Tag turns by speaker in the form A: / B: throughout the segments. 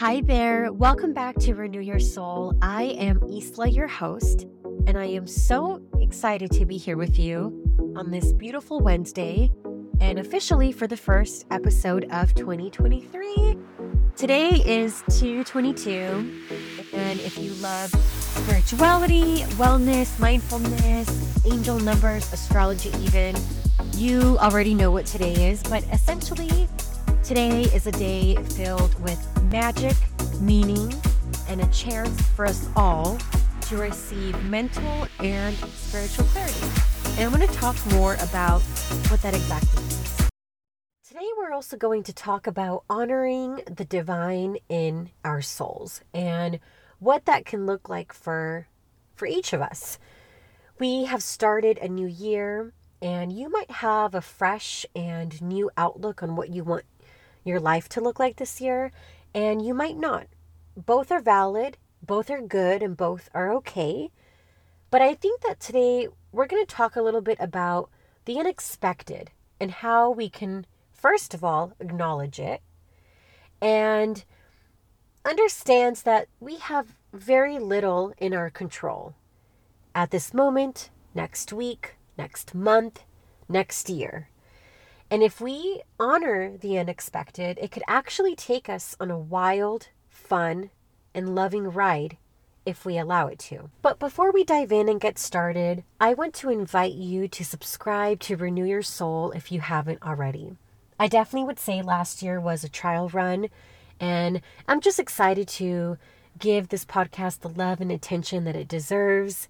A: Hi there. Welcome back to Renew Your Soul. I am Isla, your host, and I am so excited to be here with you on this beautiful Wednesday and officially for the first episode of 2023. Today is 222, and if you love spirituality, wellness, mindfulness, angel numbers, astrology, even, you already know what today is, but essentially, today is a day filled with magic, meaning, and a chance for us all to receive mental and spiritual clarity. And I'm going to talk more about what that exactly means. Today, we're also going to talk about honoring the divine in our souls and what that can look like for, for each of us. We have started a new year, and you might have a fresh and new outlook on what you want your life to look like this year and you might not. Both are valid, both are good, and both are okay. But I think that today we're going to talk a little bit about the unexpected and how we can, first of all, acknowledge it and understands that we have very little in our control at this moment, next week, next month, next year. And if we honor the unexpected, it could actually take us on a wild, fun, and loving ride if we allow it to. But before we dive in and get started, I want to invite you to subscribe to Renew Your Soul if you haven't already. I definitely would say last year was a trial run, and I'm just excited to give this podcast the love and attention that it deserves.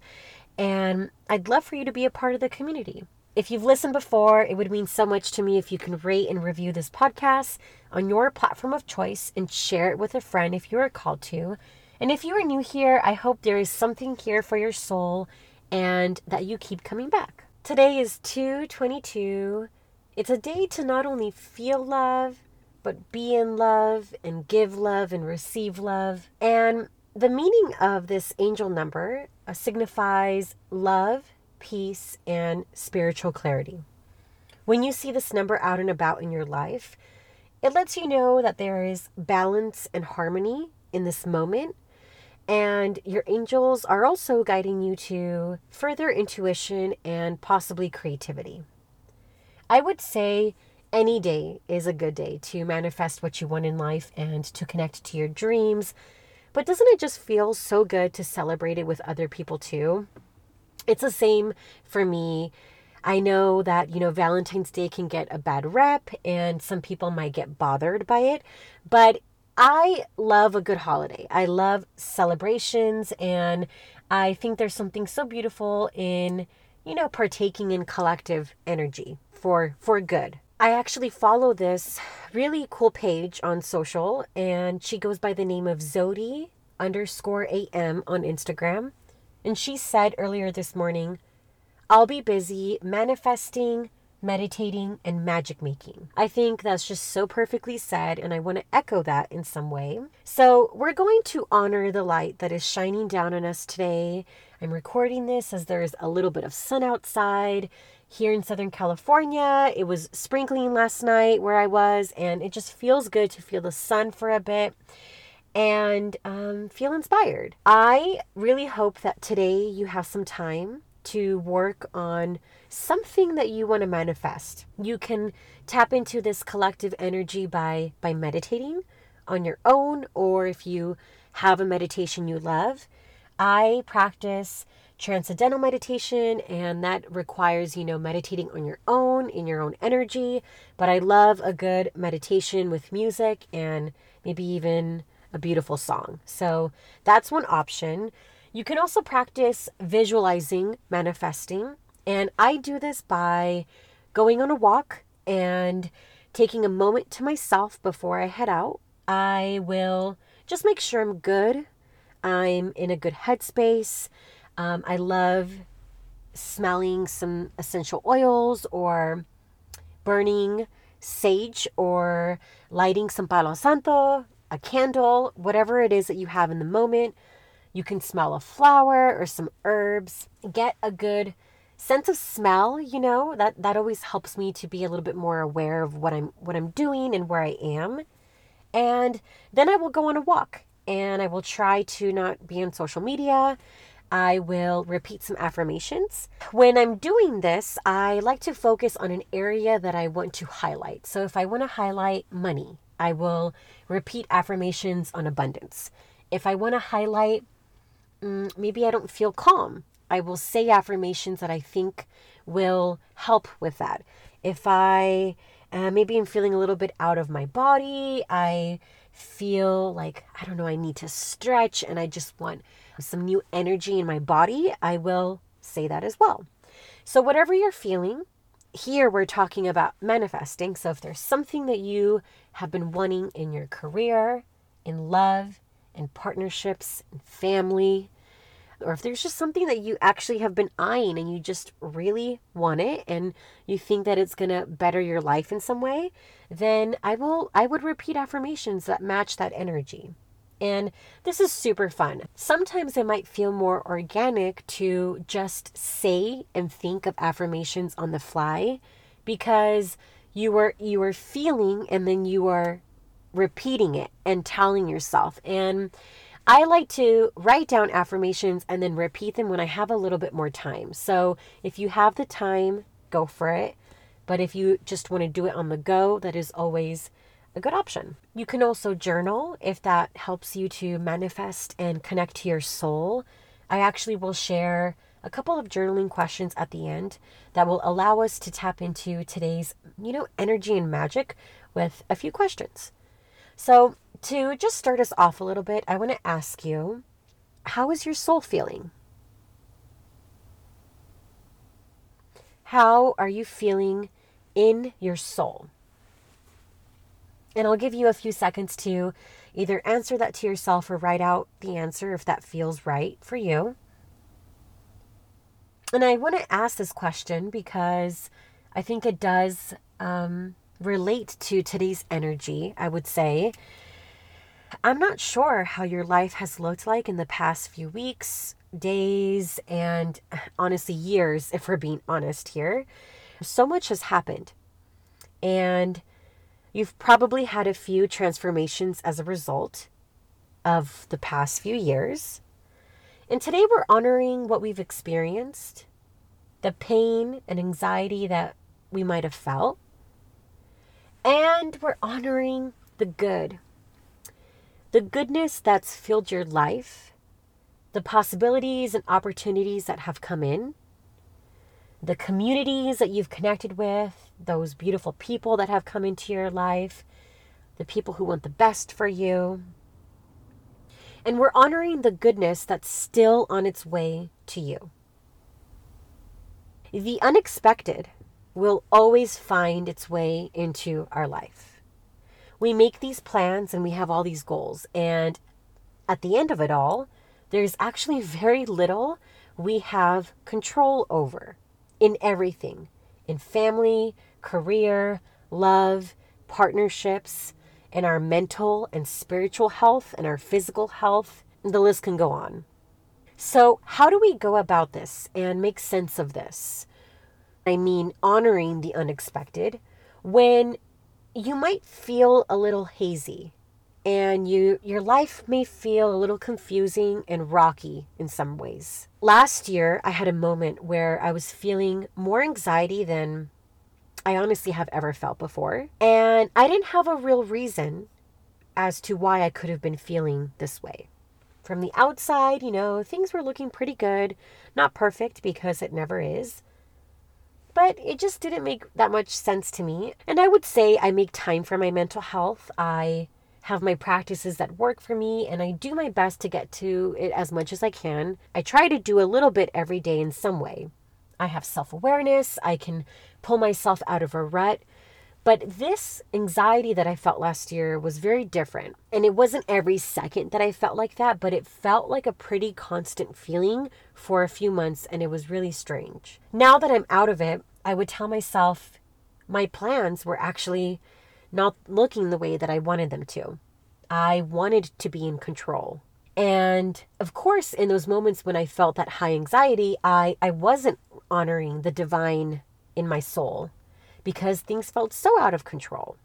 A: And I'd love for you to be a part of the community. If you've listened before, it would mean so much to me if you can rate and review this podcast on your platform of choice and share it with a friend if you are called to. And if you are new here, I hope there is something here for your soul and that you keep coming back. Today is 222. It's a day to not only feel love, but be in love and give love and receive love. And the meaning of this angel number uh, signifies love peace, and spiritual clarity. When you see this number out and about in your life, it lets you know that there is balance and harmony in this moment. And your angels are also guiding you to further intuition and possibly creativity. I would say any day is a good day to manifest what you want in life and to connect to your dreams. But doesn't it just feel so good to celebrate it with other people too? It's the same for me. I know that, you know, Valentine's Day can get a bad rep and some people might get bothered by it, but I love a good holiday. I love celebrations and I think there's something so beautiful in, you know, partaking in collective energy for for good. I actually follow this really cool page on social and she goes by the name of Zodi underscore AM on Instagram. And she said earlier this morning, I'll be busy manifesting, meditating, and magic making. I think that's just so perfectly said, and I want to echo that in some way. So, we're going to honor the light that is shining down on us today. I'm recording this as there's a little bit of sun outside. Here in Southern California, it was sprinkling last night where I was, and it just feels good to feel the sun for a bit and um, feel inspired. I really hope that today you have some time to work on something that you want to manifest. You can tap into this collective energy by by meditating on your own or if you have a meditation you love. I practice transcendental meditation and that requires, you know, meditating on your own in your own energy, but I love a good meditation with music and maybe even a beautiful song. So that's one option. You can also practice visualizing, manifesting. And I do this by going on a walk and taking a moment to myself before I head out. I will just make sure I'm good. I'm in a good headspace. Um, I love smelling some essential oils or burning sage or lighting some palo santo a candle, whatever it is that you have in the moment. You can smell a flower or some herbs. Get a good sense of smell, you know, that that always helps me to be a little bit more aware of what I'm what I'm doing and where I am. And then I will go on a walk and I will try to not be on social media. I will repeat some affirmations. When I'm doing this, I like to focus on an area that I want to highlight. So if I want to highlight money, I will repeat affirmations on abundance. If I want to highlight, mm, maybe I don't feel calm, I will say affirmations that I think will help with that. If I uh, maybe I'm feeling a little bit out of my body, I feel like, I don't know, I need to stretch and I just want some new energy in my body, I will say that as well. So, whatever you're feeling, here we're talking about manifesting. So, if there's something that you have been wanting in your career, in love, in partnerships, in family, or if there's just something that you actually have been eyeing and you just really want it and you think that it's going to better your life in some way, then I will I would repeat affirmations that match that energy. And this is super fun. Sometimes it might feel more organic to just say and think of affirmations on the fly because you were you were feeling and then you are repeating it and telling yourself. And I like to write down affirmations and then repeat them when I have a little bit more time. So if you have the time, go for it. But if you just want to do it on the go, that is always a good option. You can also journal if that helps you to manifest and connect to your soul. I actually will share a couple of journaling questions at the end that will allow us to tap into today's, you know, energy and magic with a few questions. So, to just start us off a little bit, I want to ask you how is your soul feeling? How are you feeling in your soul? And I'll give you a few seconds to either answer that to yourself or write out the answer if that feels right for you. And I want to ask this question because I think it does um, relate to today's energy, I would say. I'm not sure how your life has looked like in the past few weeks, days, and honestly, years, if we're being honest here. So much has happened. And You've probably had a few transformations as a result of the past few years. And today we're honoring what we've experienced, the pain and anxiety that we might have felt. And we're honoring the good, the goodness that's filled your life, the possibilities and opportunities that have come in, the communities that you've connected with, those beautiful people that have come into your life, the people who want the best for you. And we're honoring the goodness that's still on its way to you. The unexpected will always find its way into our life. We make these plans and we have all these goals. And at the end of it all, there's actually very little we have control over in everything in family, career, love, partnerships, in our mental and spiritual health and our physical health. The list can go on. So, how do we go about this and make sense of this? I mean, honoring the unexpected when you might feel a little hazy and you your life may feel a little confusing and rocky in some ways. Last year, I had a moment where I was feeling more anxiety than I honestly have ever felt before, and I didn't have a real reason as to why I could have been feeling this way. From the outside, you know, things were looking pretty good, not perfect because it never is. But it just didn't make that much sense to me. And I would say I make time for my mental health. I have my practices that work for me, and I do my best to get to it as much as I can. I try to do a little bit every day in some way. I have self awareness, I can pull myself out of a rut. But this anxiety that I felt last year was very different. And it wasn't every second that I felt like that, but it felt like a pretty constant feeling for a few months, and it was really strange. Now that I'm out of it, I would tell myself my plans were actually not looking the way that I wanted them to. I wanted to be in control. And of course, in those moments when I felt that high anxiety, I, I wasn't honoring the divine in my soul because things felt so out of control.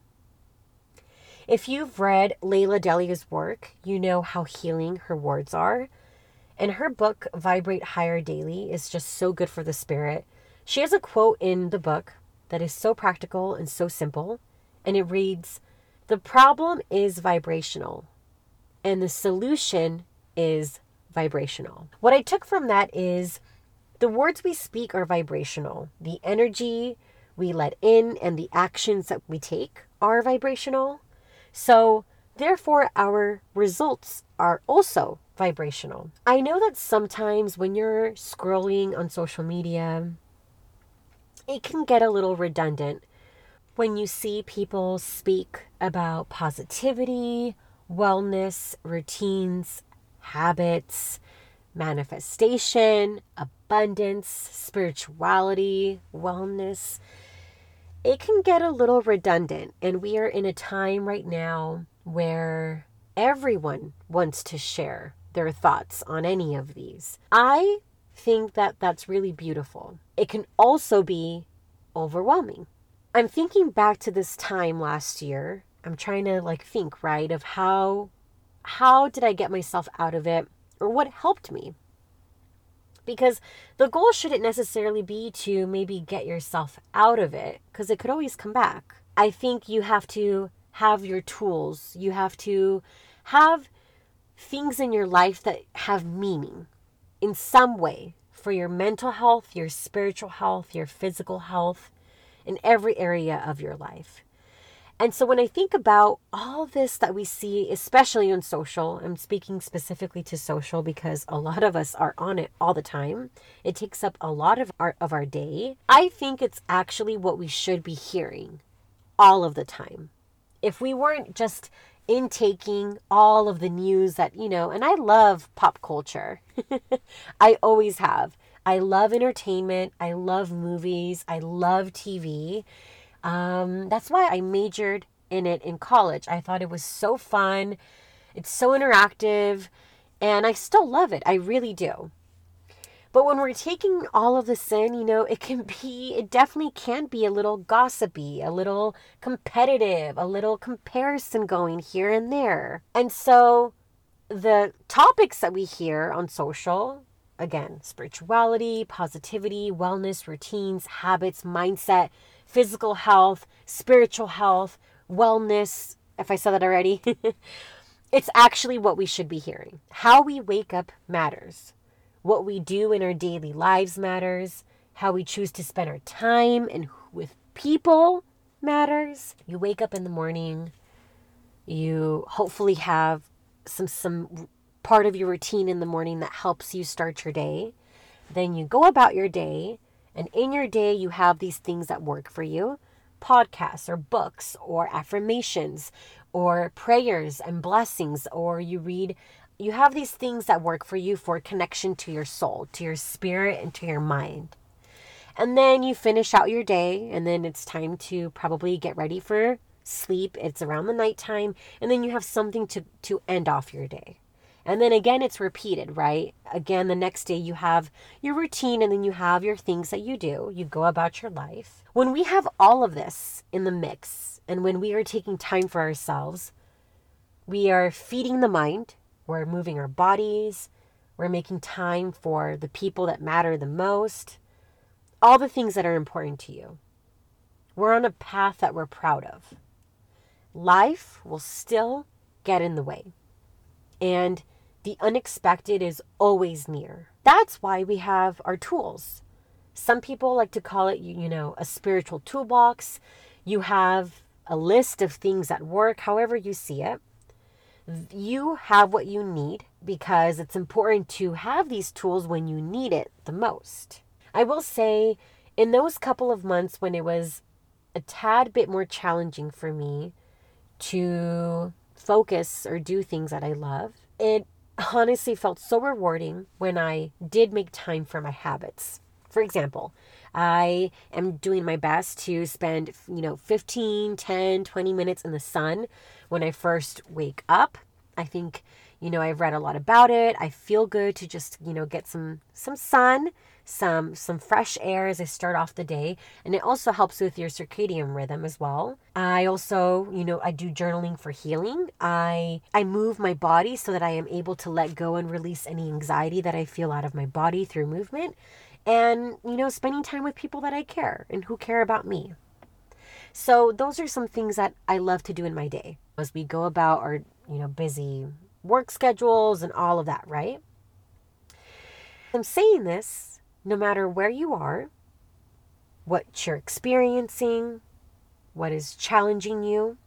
A: If you've read Lalah Delia's work, you know how healing her words are. And her book, Vibrate Higher Daily, is just so good for the spirit. She has a quote in the book that is so practical and so simple. And it reads The problem is vibrational, and the solution is vibrational. What I took from that is the words we speak are vibrational. The energy we let in and the actions that we take are vibrational. So, therefore, our results are also vibrational. I know that sometimes when you're scrolling on social media, it can get a little redundant when you see people speak about positivity, wellness, routines, habits, manifestation, abundance, spirituality, wellness. It can get a little redundant, and we are in a time right now where everyone wants to share their thoughts on any of these. I think that that's really beautiful. It can also be overwhelming. I'm thinking back to this time last year. I'm trying to like think, right, of how how did I get myself out of it or what helped me? Because the goal shouldn't necessarily be to maybe get yourself out of it because it could always come back. I think you have to have your tools. You have to have things in your life that have meaning in some way for your mental health, your spiritual health, your physical health, in every area of your life. And so when I think about all this that we see, especially on social, I'm speaking specifically to social because a lot of us are on it all the time. It takes up a lot of our of our day. I think it's actually what we should be hearing all of the time. If we weren't just intaking all of the news that, you know, and I love pop culture. I always have. I love entertainment. I love movies. I love TV. Um, that's why I majored in it in college. I thought it was so fun. It's so interactive. And I still love it. I really do. But when we're taking all of this in, you know, it can be, it definitely can be a little gossipy, a little competitive, a little comparison going here and there. And so the topics that we hear on social, again, spirituality, positivity, wellness, routines, habits, mindset, physical health, spiritual health, wellness, if I said that already. it's actually what we should be hearing. How we wake up matters. What we do in our daily lives matters. How we choose to spend our time and with people matters. You wake up in the morning, you hopefully have some some part of your routine in the morning that helps you start your day. Then you go about your day, and in your day you have these things that work for you podcasts or books or affirmations or prayers and blessings or you read you have these things that work for you for connection to your soul, to your spirit, and to your mind. And then you finish out your day, and then it's time to probably get ready for sleep. It's around the nighttime, and then you have something to, to end off your day. And then again, it's repeated, right? Again, the next day you have your routine, and then you have your things that you do. You go about your life. When we have all of this in the mix, and when we are taking time for ourselves, we are feeding the mind, we're moving our bodies. We're making time for the people that matter the most. All the things that are important to you. We're on a path that we're proud of. Life will still get in the way. And the unexpected is always near. That's why we have our tools. Some people like to call it, you know, a spiritual toolbox. You have a list of things that work, however you see it you have what you need because it's important to have these tools when you need it the most. I will say, in those couple of months when it was a tad bit more challenging for me to focus or do things that I love, it honestly felt so rewarding when I did make time for my habits. For example, I am doing my best to spend, you know, 15, 10, 20 minutes in the sun when I first wake up. I think, you know, I've read a lot about it. I feel good to just, you know, get some some sun some some fresh air as I start off the day and it also helps with your circadian rhythm as well. I also, you know, I do journaling for healing. I I move my body so that I am able to let go and release any anxiety that I feel out of my body through movement and you know, spending time with people that I care and who care about me. So those are some things that I love to do in my day as we go about our, you know, busy work schedules and all of that, right? I'm saying this no matter where you are, what you're experiencing, what is challenging you.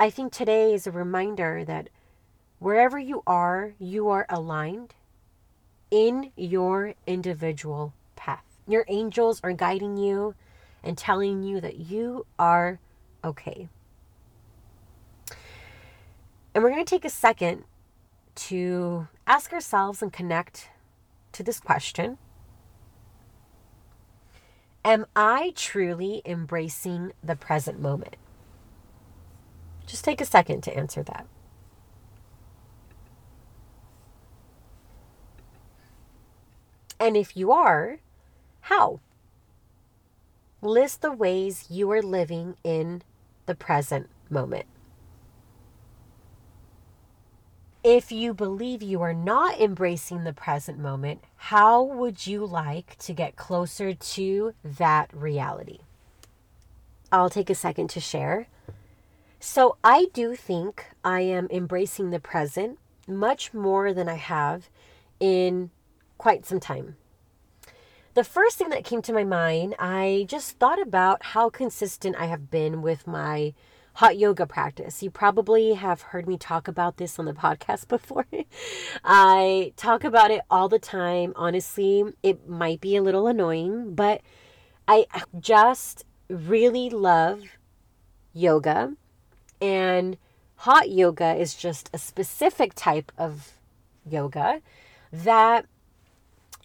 A: I think today is a reminder that wherever you are, you are aligned in your individual path. Your angels are guiding you and telling you that you are okay. And we're going to take a second to ask ourselves and connect to this question Am I truly embracing the present moment? Just take a second to answer that. And if you are, how? List the ways you are living in the present moment. If you believe you are not embracing the present moment, how would you like to get closer to that reality? I'll take a second to share. So, I do think I am embracing the present much more than I have in quite some time. The first thing that came to my mind, I just thought about how consistent I have been with my hot yoga practice. You probably have heard me talk about this on the podcast before. I talk about it all the time. Honestly, it might be a little annoying, but I just really love yoga. And hot yoga is just a specific type of yoga that,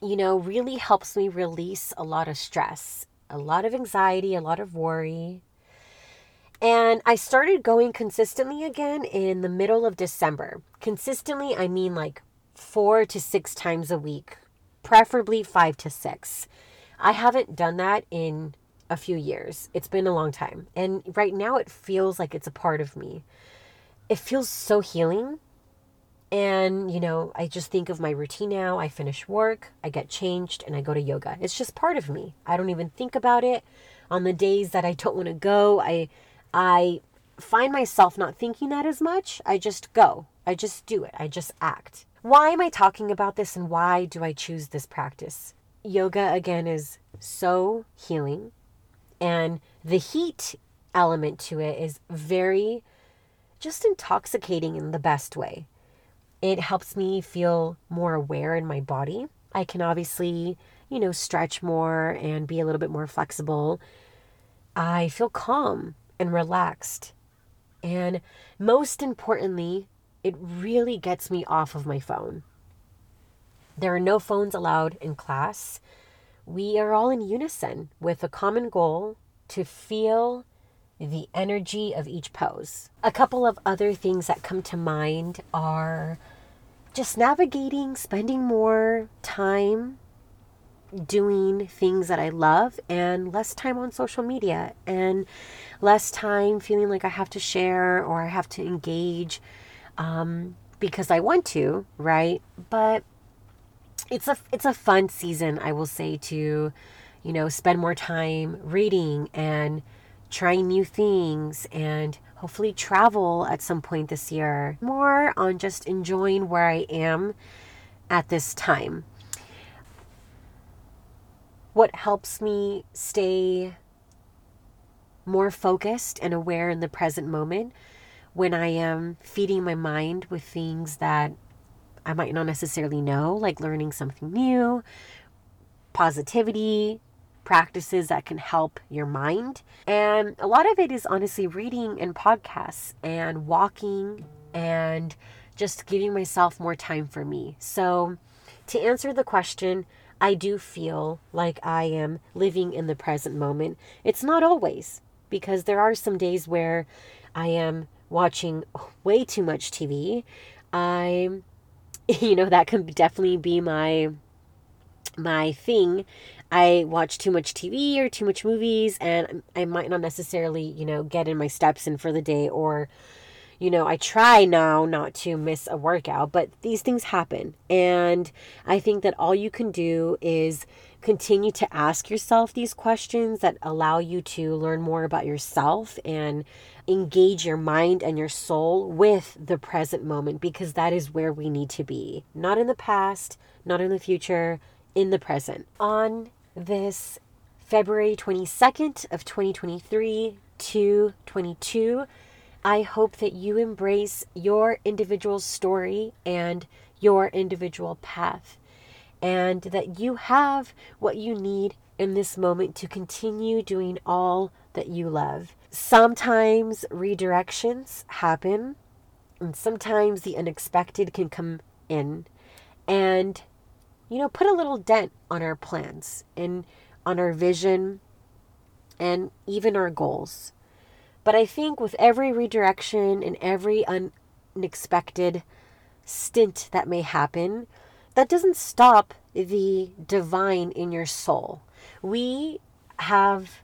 A: you know, really helps me release a lot of stress, a lot of anxiety, a lot of worry, and I started going consistently again in the middle of December. Consistently, I mean like four to six times a week, preferably five to six. I haven't done that in a few years. It's been a long time. And right now, it feels like it's a part of me. It feels so healing. And, you know, I just think of my routine now. I finish work, I get changed, and I go to yoga. It's just part of me. I don't even think about it. On the days that I don't want to go, I I find myself not thinking that as much. I just go, I just do it, I just act. Why am I talking about this and why do I choose this practice? Yoga, again, is so healing, and the heat element to it is very just intoxicating in the best way. It helps me feel more aware in my body. I can obviously, you know, stretch more and be a little bit more flexible. I feel calm and relaxed. And most importantly, it really gets me off of my phone. There are no phones allowed in class. We are all in unison with a common goal to feel the energy of each pose. A couple of other things that come to mind are just navigating, spending more time doing things that I love and less time on social media and less time feeling like I have to share or I have to engage um, because I want to, right? But it's a it's a fun season, I will say, to you know spend more time reading and trying new things and hopefully travel at some point this year. More on just enjoying where I am at this time what helps me stay more focused and aware in the present moment when I am feeding my mind with things that I might not necessarily know, like learning something new, positivity, practices that can help your mind. And a lot of it is honestly reading and podcasts and walking and just giving myself more time for me. So, to answer the question, I do feel like I am living in the present moment. It's not always, because there are some days where I am watching way too much TV. I'm, you know, that can definitely be my my thing. I watch too much TV or too much movies, and I might not necessarily, you know, get in my steps in for the day or you know, I try now not to miss a workout, but these things happen. And I think that all you can do is continue to ask yourself these questions that allow you to learn more about yourself and engage your mind and your soul with the present moment because that is where we need to be. Not in the past, not in the future, in the present. On this February 22nd of 2023 to 22, I hope that you embrace your individual story and your individual path and that you have what you need in this moment to continue doing all that you love. Sometimes redirections happen, and sometimes the unexpected can come in and, you know, put a little dent on our plans and on our vision and even our goals. But I think with every redirection and every unexpected stint that may happen, that doesn't stop the divine in your soul. We have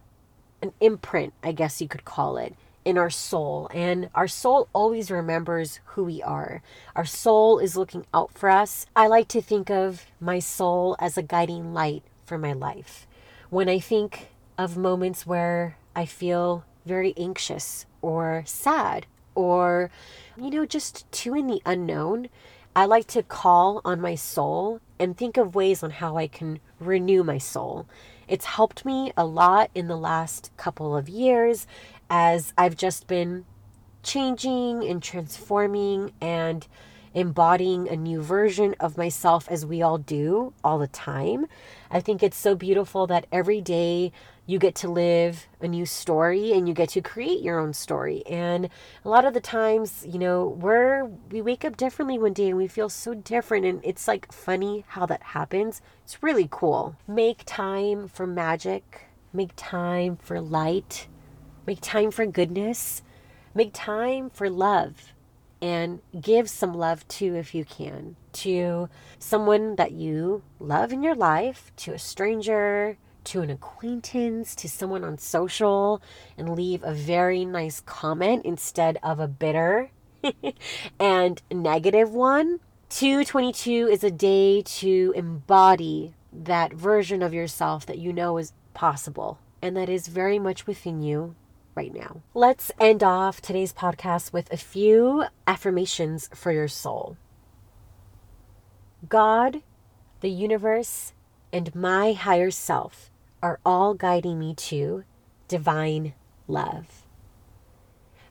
A: an imprint, I guess you could call it, in our soul. And our soul always remembers who we are. Our soul is looking out for us. I like to think of my soul as a guiding light for my life. When I think of moments where I feel very anxious or sad or, you know, just too in the unknown, I like to call on my soul and think of ways on how I can renew my soul. It's helped me a lot in the last couple of years as I've just been changing and transforming and embodying a new version of myself as we all do all the time. I think it's so beautiful that every day you get to live a new story and you get to create your own story. And a lot of the times, you know, we're we wake up differently one day and we feel so different and it's like funny how that happens. It's really cool. Make time for magic, make time for light, make time for goodness, make time for love and give some love too if you can to someone that you love in your life, to a stranger, to an acquaintance, to someone on social, and leave a very nice comment instead of a bitter and negative one. 222 is a day to embody that version of yourself that you know is possible and that is very much within you right now. Let's end off today's podcast with a few affirmations for your soul. God, the universe, and my higher self are all guiding me to divine love.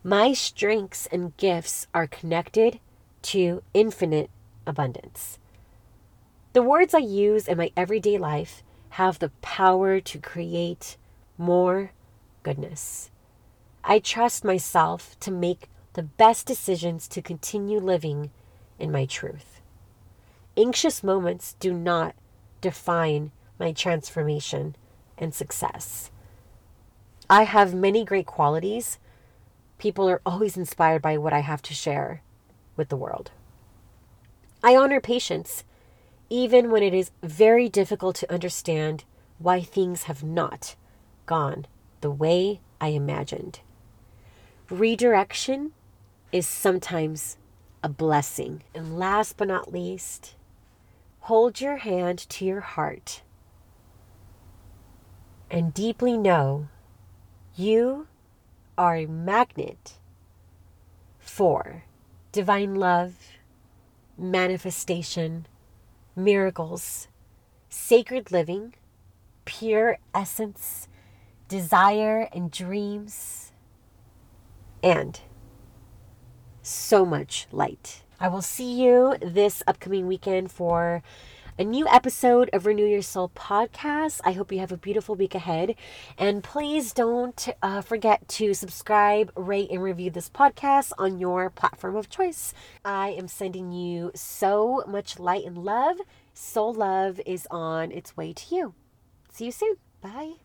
A: My strengths and gifts are connected to infinite abundance. The words I use in my everyday life have the power to create more goodness. I trust myself to make the best decisions to continue living in my truth. Anxious moments do not define my transformation and success. I have many great qualities. People are always inspired by what I have to share with the world. I honor patience, even when it is very difficult to understand why things have not gone the way I imagined. Redirection is sometimes a blessing. And last but not least, hold your hand to your heart and deeply know you are a magnet for divine love, manifestation, miracles, sacred living, pure essence, desire and dreams, and so much light. I will see you this upcoming weekend for a new episode of Renew Your Soul podcast. I hope you have a beautiful week ahead. And please don't uh, forget to subscribe, rate, and review this podcast on your platform of choice. I am sending you so much light and love. Soul love is on its way to you. See you soon. Bye.